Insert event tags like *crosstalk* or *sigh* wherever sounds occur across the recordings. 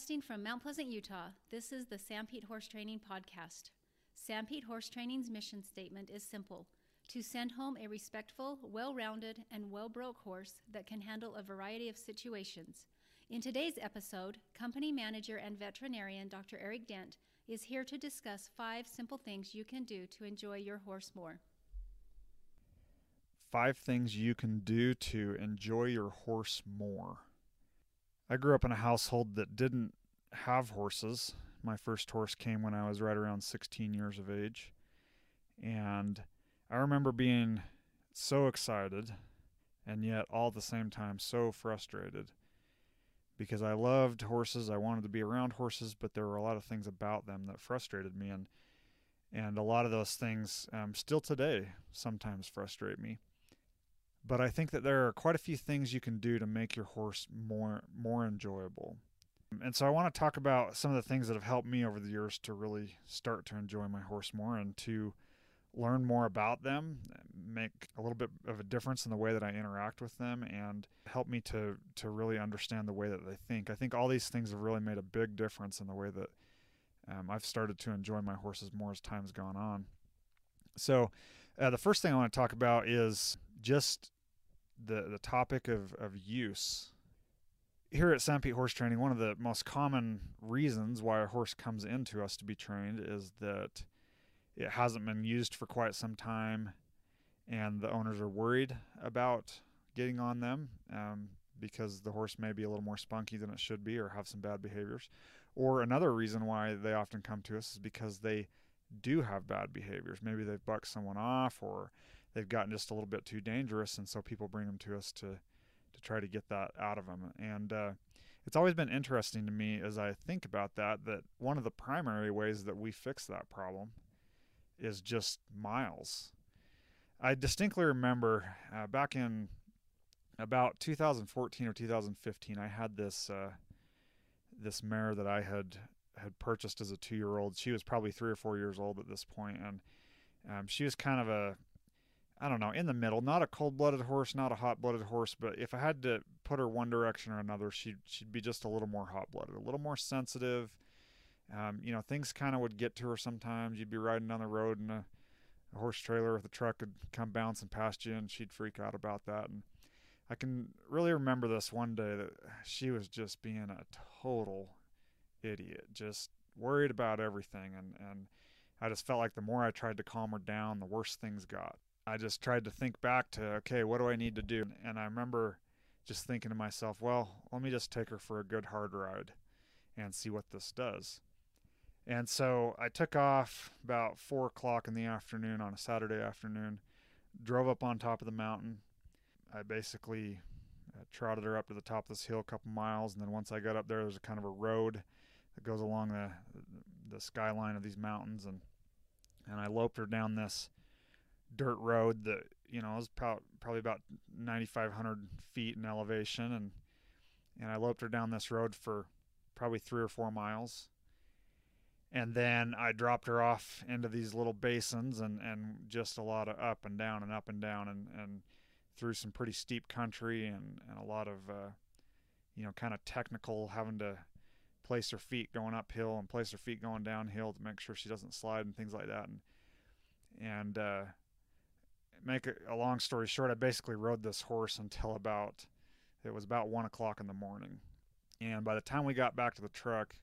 Broadcasting from Mount Pleasant, Utah, this is the Sanpete Horse Training Podcast. Sanpete Horse Training's mission statement is simple to send home a respectful, well rounded, and well broke horse that can handle a variety of situations. In today's episode, company manager and veterinarian Dr. Eric Dent is here to discuss five simple things you can do to enjoy your horse more. Five things you can do to enjoy your horse more. I grew up in a household that didn't have horses. My first horse came when I was right around 16 years of age. And I remember being so excited and yet all at the same time so frustrated because I loved horses. I wanted to be around horses, but there were a lot of things about them that frustrated me. And, and a lot of those things um, still today sometimes frustrate me but I think that there are quite a few things you can do to make your horse more more enjoyable. And so I want to talk about some of the things that have helped me over the years to really start to enjoy my horse more and to learn more about them, make a little bit of a difference in the way that I interact with them and help me to to really understand the way that they think. I think all these things have really made a big difference in the way that um, I've started to enjoy my horses more as time's gone on. So, uh, the first thing I want to talk about is just the the topic of, of use. Here at Sanpete Horse Training, one of the most common reasons why a horse comes into us to be trained is that it hasn't been used for quite some time, and the owners are worried about getting on them um, because the horse may be a little more spunky than it should be or have some bad behaviors. Or another reason why they often come to us is because they do have bad behaviors. Maybe they've bucked someone off or they've gotten just a little bit too dangerous, and so people bring them to us to to try to get that out of them. And uh, it's always been interesting to me as I think about that that one of the primary ways that we fix that problem is just miles. I distinctly remember uh, back in about 2014 or 2015, I had this uh, this mare that I had had purchased as a two year old. She was probably three or four years old at this point, and um, she was kind of a I don't know, in the middle. Not a cold-blooded horse, not a hot-blooded horse, but if I had to put her one direction or another, she'd she'd be just a little more hot-blooded, a little more sensitive. Um, you know, things kind of would get to her sometimes. You'd be riding down the road and a, a horse trailer with a truck would come bouncing past you, and she'd freak out about that. And I can really remember this one day that she was just being a total idiot, just worried about everything, and and I just felt like the more I tried to calm her down, the worse things got. I just tried to think back to, okay, what do I need to do? And I remember just thinking to myself, well, let me just take her for a good hard ride and see what this does. And so I took off about four o'clock in the afternoon on a Saturday afternoon, drove up on top of the mountain. I basically uh, trotted her up to the top of this hill a couple miles, and then once I got up there, there's a kind of a road that goes along the the skyline of these mountains, and and I loped her down this dirt road that you know was probably about 9,500 feet in elevation, and and I loped her down this road for probably three or four miles, and then I dropped her off into these little basins and and just a lot of up and down and up and down and and through some pretty steep country and and a lot of uh, you know kind of technical having to place her feet going uphill and place her feet going downhill to make sure she doesn't slide and things like that. And and uh, make a, long story short, I basically rode this horse until about it was about one o'clock in the morning, and by the time we got back to the truck,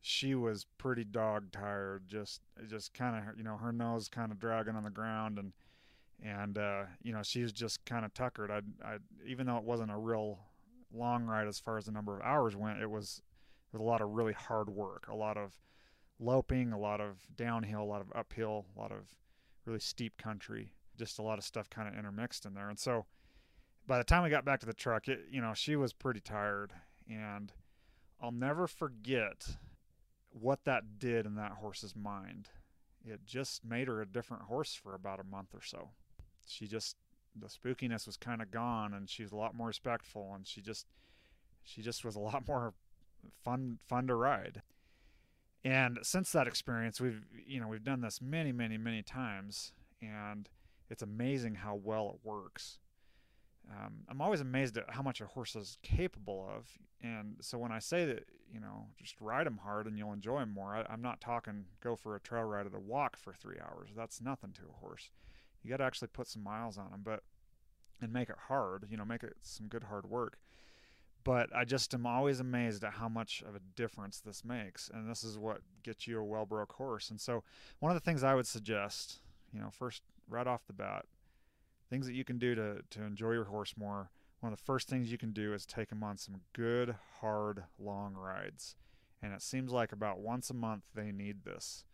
she was pretty dog tired. Just just kind of you know her nose kind of dragging on the ground and and uh, you know she was just kind of tuckered. I I even though it wasn't a real long ride as far as the number of hours went, it was it was a lot of really hard work, a lot of loping, a lot of downhill, a lot of uphill, a lot of really steep country just a lot of stuff kind of intermixed in there. And so by the time we got back to the truck, it, you know, she was pretty tired. And I'll never forget what that did in that horse's mind. It just made her a different horse for about a month or so. She just, the spookiness was kind of gone and she was a lot more respectful and she just, she just was a lot more fun, fun to ride. And since that experience, we've, you know, we've done this many, many, many times. And it's amazing how well it works. um, I'm always amazed at how much a horse is capable of. And so when I say that, you know, just ride them hard and you'll enjoy them more, I, am not talking go for a trail ride at a walk for three hours. That's nothing to a horse. You got to actually put some miles on them, but and make it hard. You know, make it some good hard work. But I just am always amazed at how much of a difference this makes, and this is what gets you a well broke horse. And so, one of the things I would suggest, you know, first right off the bat, things that you can do to, to enjoy your horse more. One of the first things you can do is take them on some good, hard, long rides. And it seems like about once a month they need this,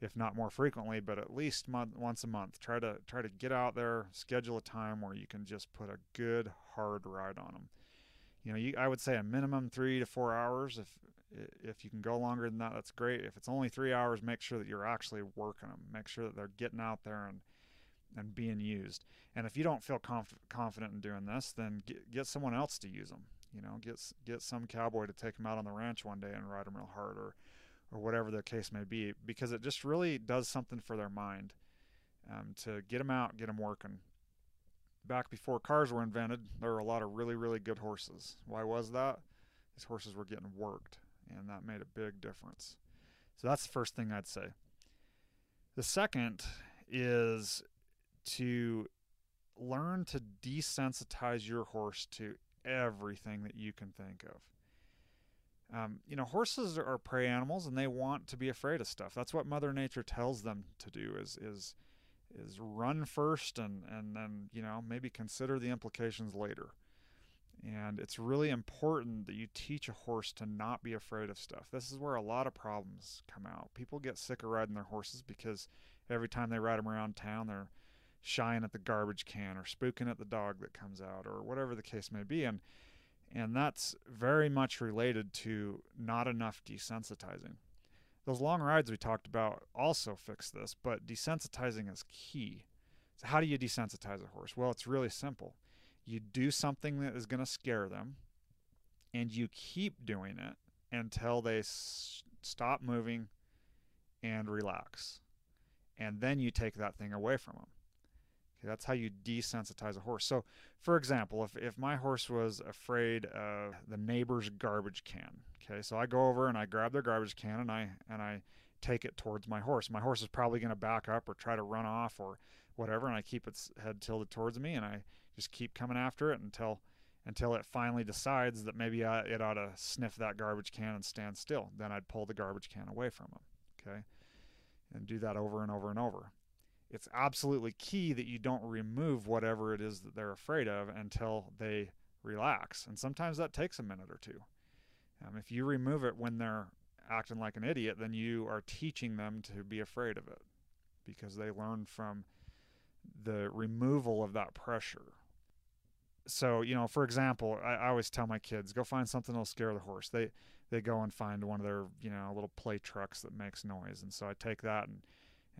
if not more frequently, but at least month, once a month. Try to try to get out there, schedule a time where you can just put a good, hard ride on them. You know, you, I would say a minimum three to four hours. If if you can go longer than that, that's great. If it's only three hours, make sure that you're actually working them. Make sure that they're getting out there and and being used. And if you don't feel conf- confident in doing this, then get, get someone else to use them. You know, get get some cowboy to take them out on the ranch one day and ride them real hard, or or whatever the case may be, because it just really does something for their mind um, to get them out, get them working. Back before cars were invented, there were a lot of really really good horses. Why was that? These horses were getting worked, and that made a big difference. So that's the first thing I'd say. The second is to learn to desensitize your horse to everything that you can think of. Um, you know, horses are prey animals, and they want to be afraid of stuff. That's what Mother Nature tells them to do: is is is run first, and and then you know maybe consider the implications later. And it's really important that you teach a horse to not be afraid of stuff. This is where a lot of problems come out. People get sick of riding their horses because every time they ride them around town, they're shying at the garbage can or spooking at the dog that comes out or whatever the case may be. And and that's very much related to not enough desensitizing. Those long rides we talked about also fix this but desensitizing is key. So how do you desensitize a horse? Well it's really simple. You do something that is going to scare them and you keep doing it until they s- stop moving and relax. And then you take that thing away from them Okay, that's how you desensitize a horse. So, for example, if, if my horse was afraid of the neighbor's garbage can, okay, so I go over and I grab their garbage can and I and I take it towards my horse. My horse is probably going to back up or try to run off or whatever, and I keep its head tilted towards me and I just keep coming after it until until it finally decides that maybe I, it ought to sniff that garbage can and stand still. Then I'd pull the garbage can away from him, okay, and do that over and over and over it's absolutely key that you don't remove whatever it is that they're afraid of until they relax. And sometimes that takes a minute or two. Um, if you remove it when they're acting like an idiot, then you are teaching them to be afraid of it because they learn from the removal of that pressure. So, you know, for example, I, I always tell my kids, go find something that'll scare the horse. They they go and find one of their, you know, little play trucks that makes noise. And so I take that and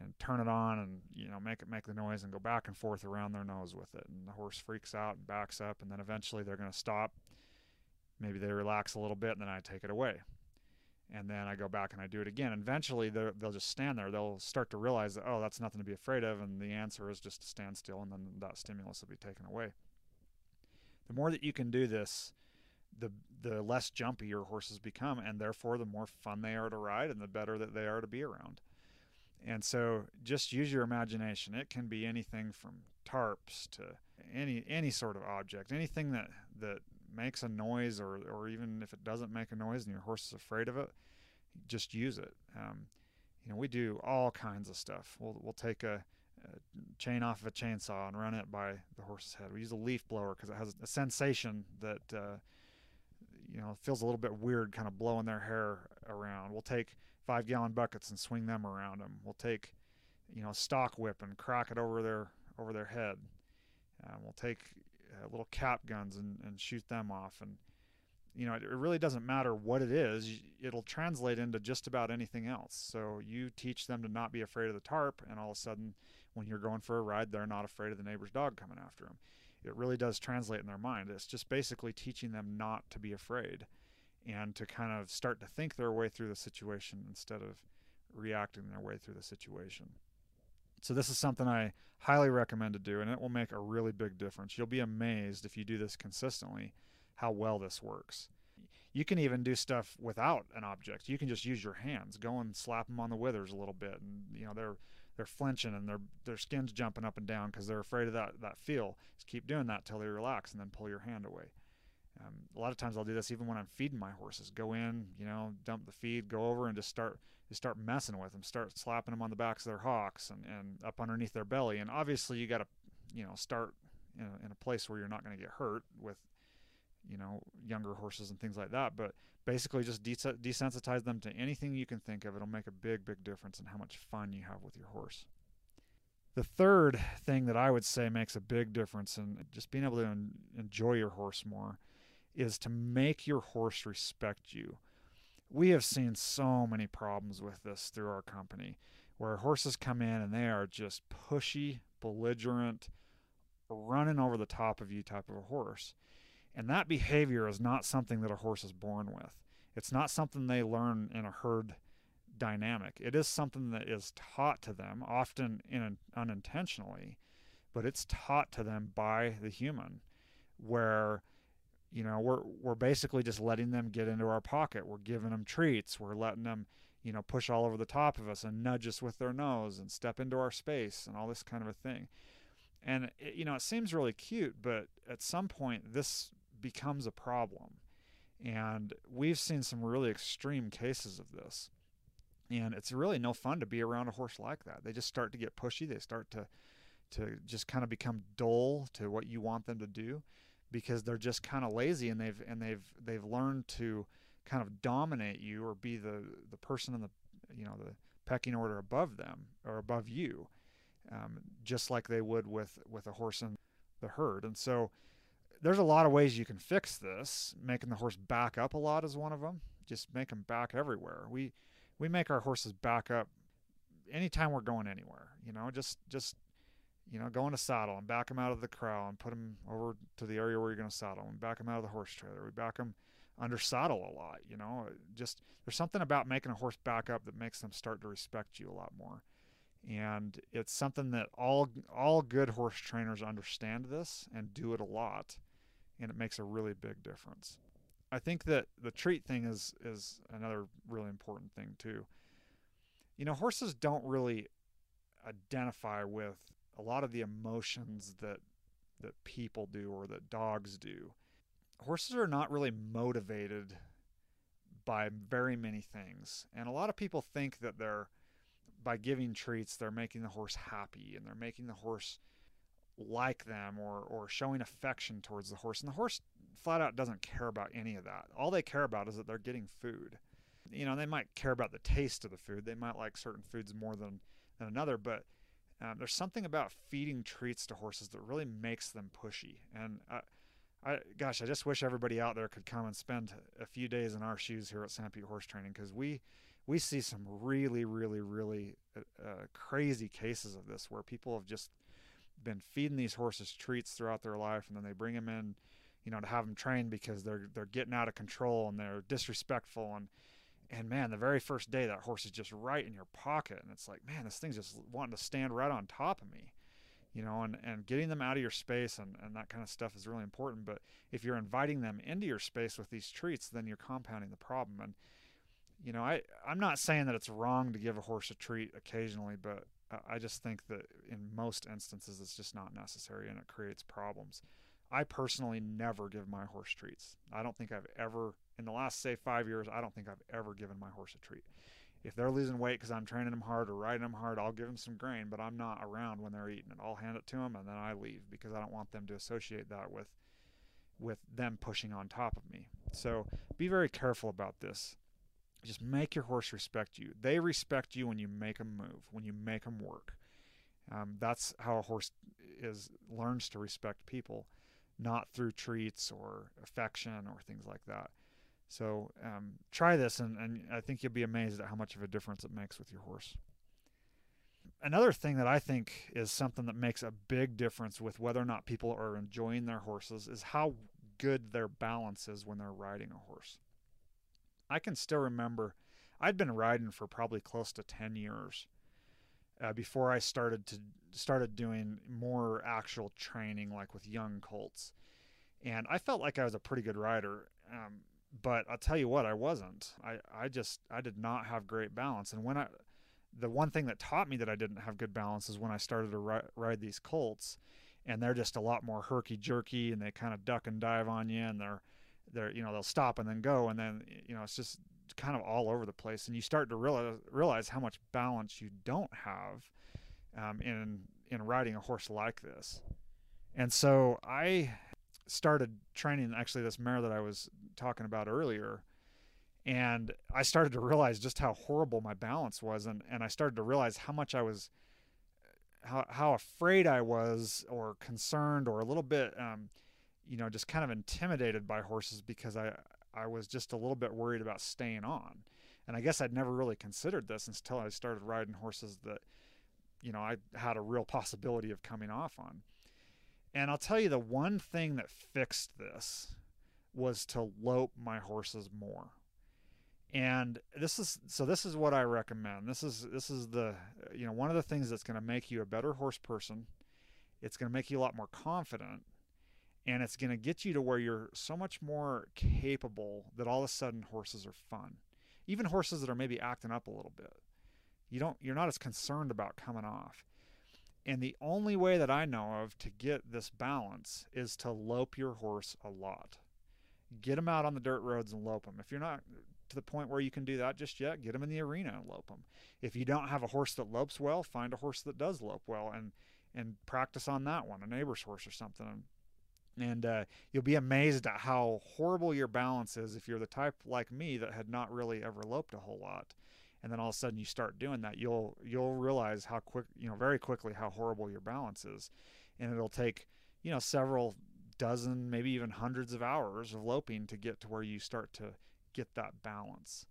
and turn it on and you know make it make the noise and go back and forth around their nose with it. And the horse freaks out and backs up and then eventually they're going to stop. Maybe they relax a little bit and then i take it away. And then i go back and i do it again. And eventually they'll just stand there. They'll start to realize that oh that's nothing to be afraid of and the answer is just to stand still and then that stimulus will be taken away. The more that you can do this the the less jumpy your horses become and therefore the more fun they are to ride and the better that they are to be around and so just use your imagination. It can be anything from tarps to any any sort of object, anything that that makes a noise or or even if it doesn't make a noise and your horse is afraid of it, just use it. Um, you know, we do all kinds of stuff. We'll we'll take a, a, chain off of a chainsaw and run it by the horse's head. We use a leaf blower because it has a sensation that uh, you know feels a little bit weird, kind of blowing their hair around. We'll take five gallon buckets and swing them around them. We'll take, you know, a stock whip and crack it over their over their head. Uh, we'll take uh, little cap guns and, and shoot them off. And you know, it, it really doesn't matter what it is. It'll translate into just about anything else. So you teach them to not be afraid of the tarp, and all of a sudden, when you're going for a ride, they're not afraid of the neighbor's dog coming after them. It really does translate in their mind. It's just basically teaching them not to be afraid and to kind of start to think their way through the situation instead of reacting their way through the situation. So this is something I highly recommend to do, and it will make a really big difference. You'll be amazed if you do this consistently how well this works. You can even do stuff without an object. You can just use your hands. Go and slap them on the withers a little bit, and you know they're they're flinching and their their skin's jumping up and down because they're afraid of that that feel. Just keep doing that till they relax, and then pull your hand away. Um, a lot of times I'll do this even when I'm feeding my horses. Go in, you know, dump the feed, go over and just start just start messing with them, start slapping them on the backs of their hocks and, and up underneath their belly. And obviously you got to, you know, start in a, in a place where you're not going to get hurt with, you know, younger horses and things like that. But basically just des- desensitize them to anything you can think of. It'll make a big, big difference in how much fun you have with your horse. The third thing that I would say makes a big difference in just being able to en- enjoy your horse more is to make your horse respect you. We have seen so many problems with this through our company where horses come in and they are just pushy, belligerent, running over the top of you type of a horse. And that behavior is not something that a horse is born with. It's not something they learn in a herd dynamic. It is something that is taught to them, often in unintentionally, but it's taught to them by the human where you know we're we're basically just letting them get into our pocket. We're giving them treats. We're letting them you know push all over the top of us and nudge us with their nose and step into our space and all this kind of a thing. And it, you know it seems really cute but at some point this becomes a problem. And we've seen some really extreme cases of this. And it's really no fun to be around a horse like that. They just start to get pushy. They start to to just kind of become dull to what you want them to do because they're just kind of lazy and they've and they've they've learned to kind of dominate you or be the the person in the you know the pecking order above them or above you um, just like they would with with a horse in the herd. And so there's a lot of ways you can fix this. Making the horse back up a lot is one of them just make them back everywhere. We we make our horses back up anytime we're going anywhere you know just just you know, go in a saddle and back them out of the corral and put them over to the area where you're going to saddle and back them out of the horse trailer. We back them under saddle a lot, you know, uh, just there's something about making a horse back up that makes them start to respect you a lot more. And it's something that all all good horse trainers understand this and do it a lot, and it makes a really big difference. I think that the treat thing is is another really important thing too. You know, horses don't really identify with a lot of the emotions that that people do or that dogs do. Horses are not really motivated by very many things. And a lot of people think that they're by giving treats they're making the horse happy and they're making the horse like them or or showing affection towards the horse and the horse flat out doesn't care about any of that. All they care about is that they're getting food. You know, they might care about the taste of the food. They might like certain foods more than than another, but um, there's something about feeding treats to horses that really makes them pushy. And I, I, gosh, I just wish everybody out there could come and spend a few days in our shoes here at Sanpete Horse Training because we we see some really, really, really uh, uh, crazy cases of this where people have just been feeding these horses treats throughout their life, and then they bring them in, you know, to have them trained because they're they're getting out of control and they're disrespectful and and man, the very first day that horse is just right in your pocket, and it's like, man, this thing's just wanting to stand right on top of me, you know, and, and getting them out of your space and, and that kind of stuff is really important. But if you're inviting them into your space with these treats, then you're compounding the problem. And, you know, I, I'm not saying that it's wrong to give a horse a treat occasionally, but I just think that in most instances it's just not necessary and it creates problems. I personally never give my horse treats. I don't think I've ever, in the last, say, five years, I don't think I've ever given my horse a treat. If they're losing weight because I'm training them hard or riding them hard, I'll give them some grain, but I'm not around when they're eating it. I'll hand it to them and then I leave because I don't want them to associate that with with them pushing on top of me. So be very careful about this. Just make your horse respect you. They respect you when you make them move, when you make them work. Um, that's how a horse is learns to respect people not through treats or affection or things like that. So um, try this, and, and I think you'll be amazed at how much of a difference it makes with your horse. Another thing that I think is something that makes a big difference with whether or not people are enjoying their horses is how good their balance is when they're riding a horse. I can still remember I'd been riding for probably close to 10 years uh, before I started to started doing more actual training, like with young colts. And I felt like I was a pretty good rider, um, but I'll tell you what, I wasn't. I I just I did not have great balance. And when I the one thing that taught me that I didn't have good balance is when I started to ri- ride these colts, and they're just a lot more herky jerky, and they kind of duck and dive on you, and they're they're you know they'll stop and then go, and then you know it's just kind of all over the place, and you start to realize realize how much balance you don't have um, in in riding a horse like this. And so I started training actually this mare that I was talking about earlier. And I started to realize just how horrible my balance was and, and I started to realize how much I was how how afraid I was or concerned or a little bit um, you know, just kind of intimidated by horses because I I was just a little bit worried about staying on. And I guess I'd never really considered this until I started riding horses that, you know, I had a real possibility of coming off on. And I'll tell you the one thing that fixed this was to lope my horses more. And this is so this is what I recommend. This is this is the you know one of the things that's going to make you a better horse person. It's going to make you a lot more confident and it's going to get you to where you're so much more capable that all of a sudden horses are fun even horses that are maybe acting up a little bit you don't you're not as concerned about coming off and the only way that i know of to get this balance is to lope your horse a lot. Get them out on the dirt roads and lope them if you're not to the point where you can do that just yet get them in the arena and lope them if you don't have a horse that lopes well find a horse that does lope well and and practice on that one a neighbor's horse or something. And uh, you'll be amazed at how horrible your balance is if you're the type like me that had not really ever loped a whole lot and then all of a sudden you start doing that you'll you'll realize how quick you know very quickly how horrible your balance is and it'll take you know several dozen maybe even hundreds of hours of loping to get to where you start to get that balance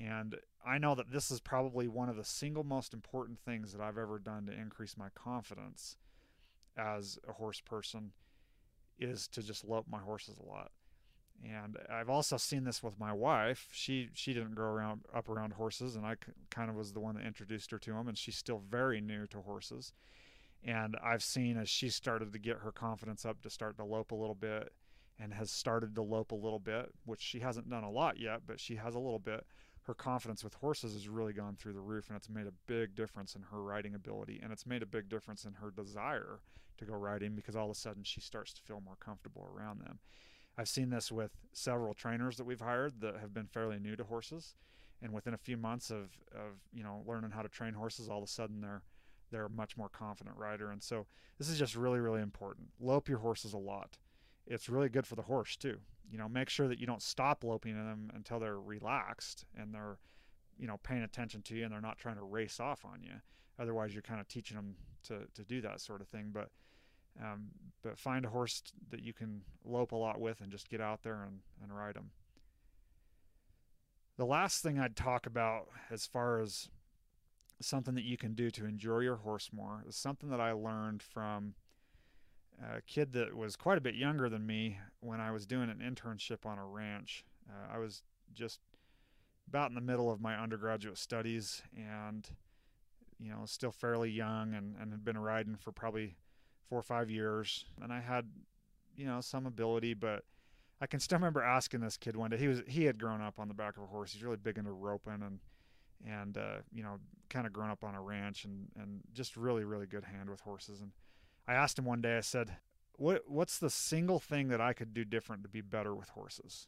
and I know that this is probably one of the single most important things that I've ever done to increase my confidence as a horse person is to just lope my horses a lot. And I've also seen this with my wife. She she didn't grow around up around horses, and I kind of was the one that introduced her to them. And she's still very new to horses. And I've seen as she started to get her confidence up to start to lope a little bit, and has started to lope a little bit, which she hasn't done a lot yet, but she has a little bit. Her confidence with horses has really gone through the roof, and it's made a big difference in her riding ability, and it's made a big difference in her desire to go riding because all of a sudden she starts to feel more comfortable around them. I've seen this with several trainers that we've hired that have been fairly new to horses, and within a few months of, of you know learning how to train horses, all of a sudden they're they're a much more confident rider. And so this is just really really important. Lope your horses a lot. It's really good for the horse too. You know, make sure that you don't stop loping them until they're relaxed and they're you know paying attention to you and they're not trying to race off on you. Otherwise, you're kind of teaching them to to do that sort of thing. But um, but find a horse that you can lope a lot with and just get out there and, and ride them. The last thing I'd talk about as far as something that you can do to enjoy your horse more is something that I learned from a kid that was quite a bit younger than me when I was doing an internship on a ranch. Uh, I was just about in the middle of my undergraduate studies and you know still fairly young and, and had been riding for probably four or five years, and I had, you know, some ability, but I can still remember asking this kid one day. He was he had grown up on the back of a horse. He's really big into roping and and uh, you know, kind of grown up on a ranch and and just really really good hand with horses. And I asked him one day. I said, "What what's the single thing that I could do different to be better with horses?"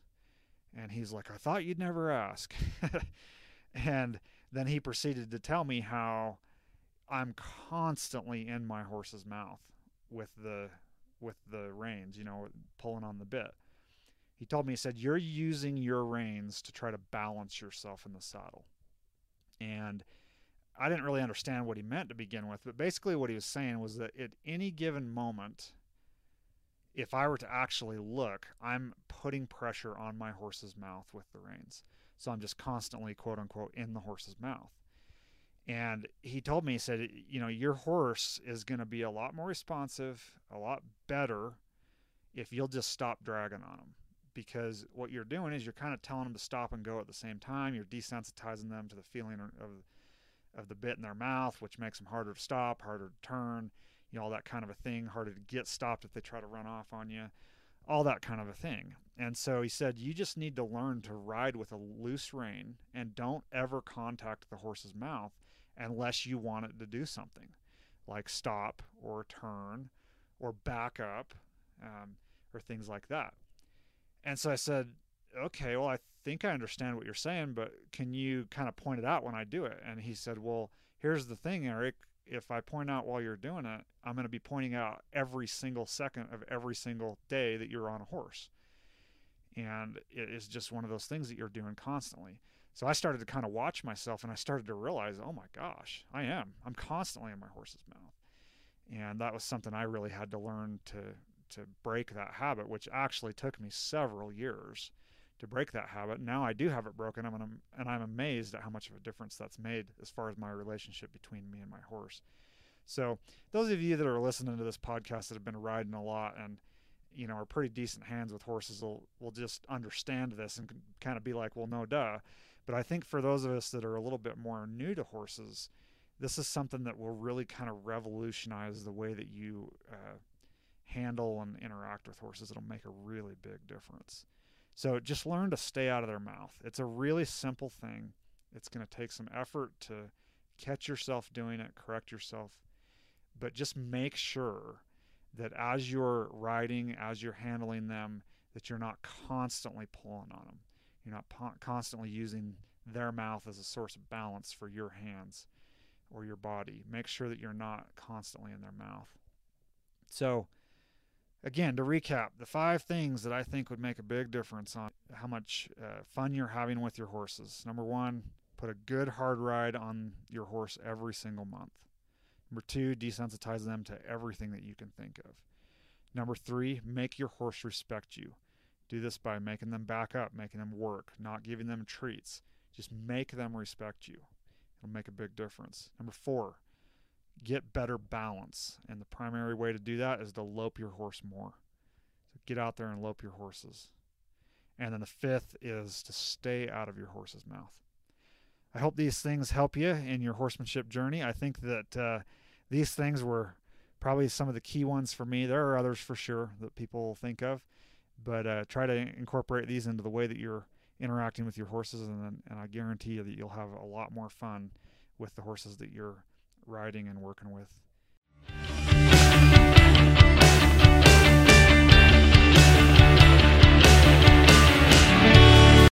And he's like, "I thought you'd never ask." *laughs* and then he proceeded to tell me how I'm constantly in my horse's mouth with the with the reins, you know, pulling on the bit. He told me he said you're using your reins to try to balance yourself in the saddle. And I didn't really understand what he meant to begin with, but basically what he was saying was that at any given moment if I were to actually look, I'm putting pressure on my horse's mouth with the reins. So I'm just constantly quote unquote in the horse's mouth. And he told me, he said, you know, your horse is going to be a lot more responsive, a lot better if you'll just stop dragging on them. Because what you're doing is you're kind of telling them to stop and go at the same time. You're desensitizing them to the feeling of, of the bit in their mouth, which makes them harder to stop, harder to turn, you know, all that kind of a thing, harder to get stopped if they try to run off on you, all that kind of a thing. And so he said, you just need to learn to ride with a loose rein and don't ever contact the horse's mouth unless you want it to do something like stop or turn or back up um, or things like that. And so I said, okay, well, I think I understand what you're saying, but can you kind of point it out when I do it? And he said, well, here's the thing, Eric. If I point out while you're doing it, I'm going to be pointing out every single second of every single day that you're on a horse. And it is just one of those things that you're doing constantly. So I started to kind of watch myself and I started to realize, oh my gosh, I am. I'm constantly in my horse's mouth. And that was something I really had to learn to to break that habit, which actually took me several years to break that habit. Now I do have it broken, and I'm, and I'm amazed at how much of a difference that's made as far as my relationship between me and my horse. So those of you that are listening to this podcast that have been riding a lot and you know are pretty decent hands with horses will will just understand this and kind of be like, well, no, duh. But I think for those of us that are a little bit more new to horses, this is something that will really kind of revolutionize the way that you uh, handle and interact with horses. It'll make a really big difference. So just learn to stay out of their mouth. It's a really simple thing. It's going to take some effort to catch yourself doing it, correct yourself, but just make sure that as you're riding, as you're handling them, that you're not constantly pulling on them. You're not po- constantly using their mouth as a source of balance for your hands or your body. Make sure that you're not constantly in their mouth. So, again, to recap, the five things that I think would make a big difference on how much uh, fun you're having with your horses. Number one, put a good hard ride on your horse every single month. Number two, desensitize them to everything that you can think of. Number three, make your horse respect you. Do this by making them back up, making them work, not giving them treats. Just make them respect you. It'll make a big difference. Number four, get better balance. And the primary way to do that is to lope your horse more. So get out there and lope your horses. And then the fifth is to stay out of your horse's mouth. I hope these things help you in your horsemanship journey. I think that uh, these things were probably some of the key ones for me. There are others for sure that people think of, but uh, try to incorporate these into the way that you're interacting with your horses, and, and I guarantee you that you'll have a lot more fun with the horses that you're riding and working with.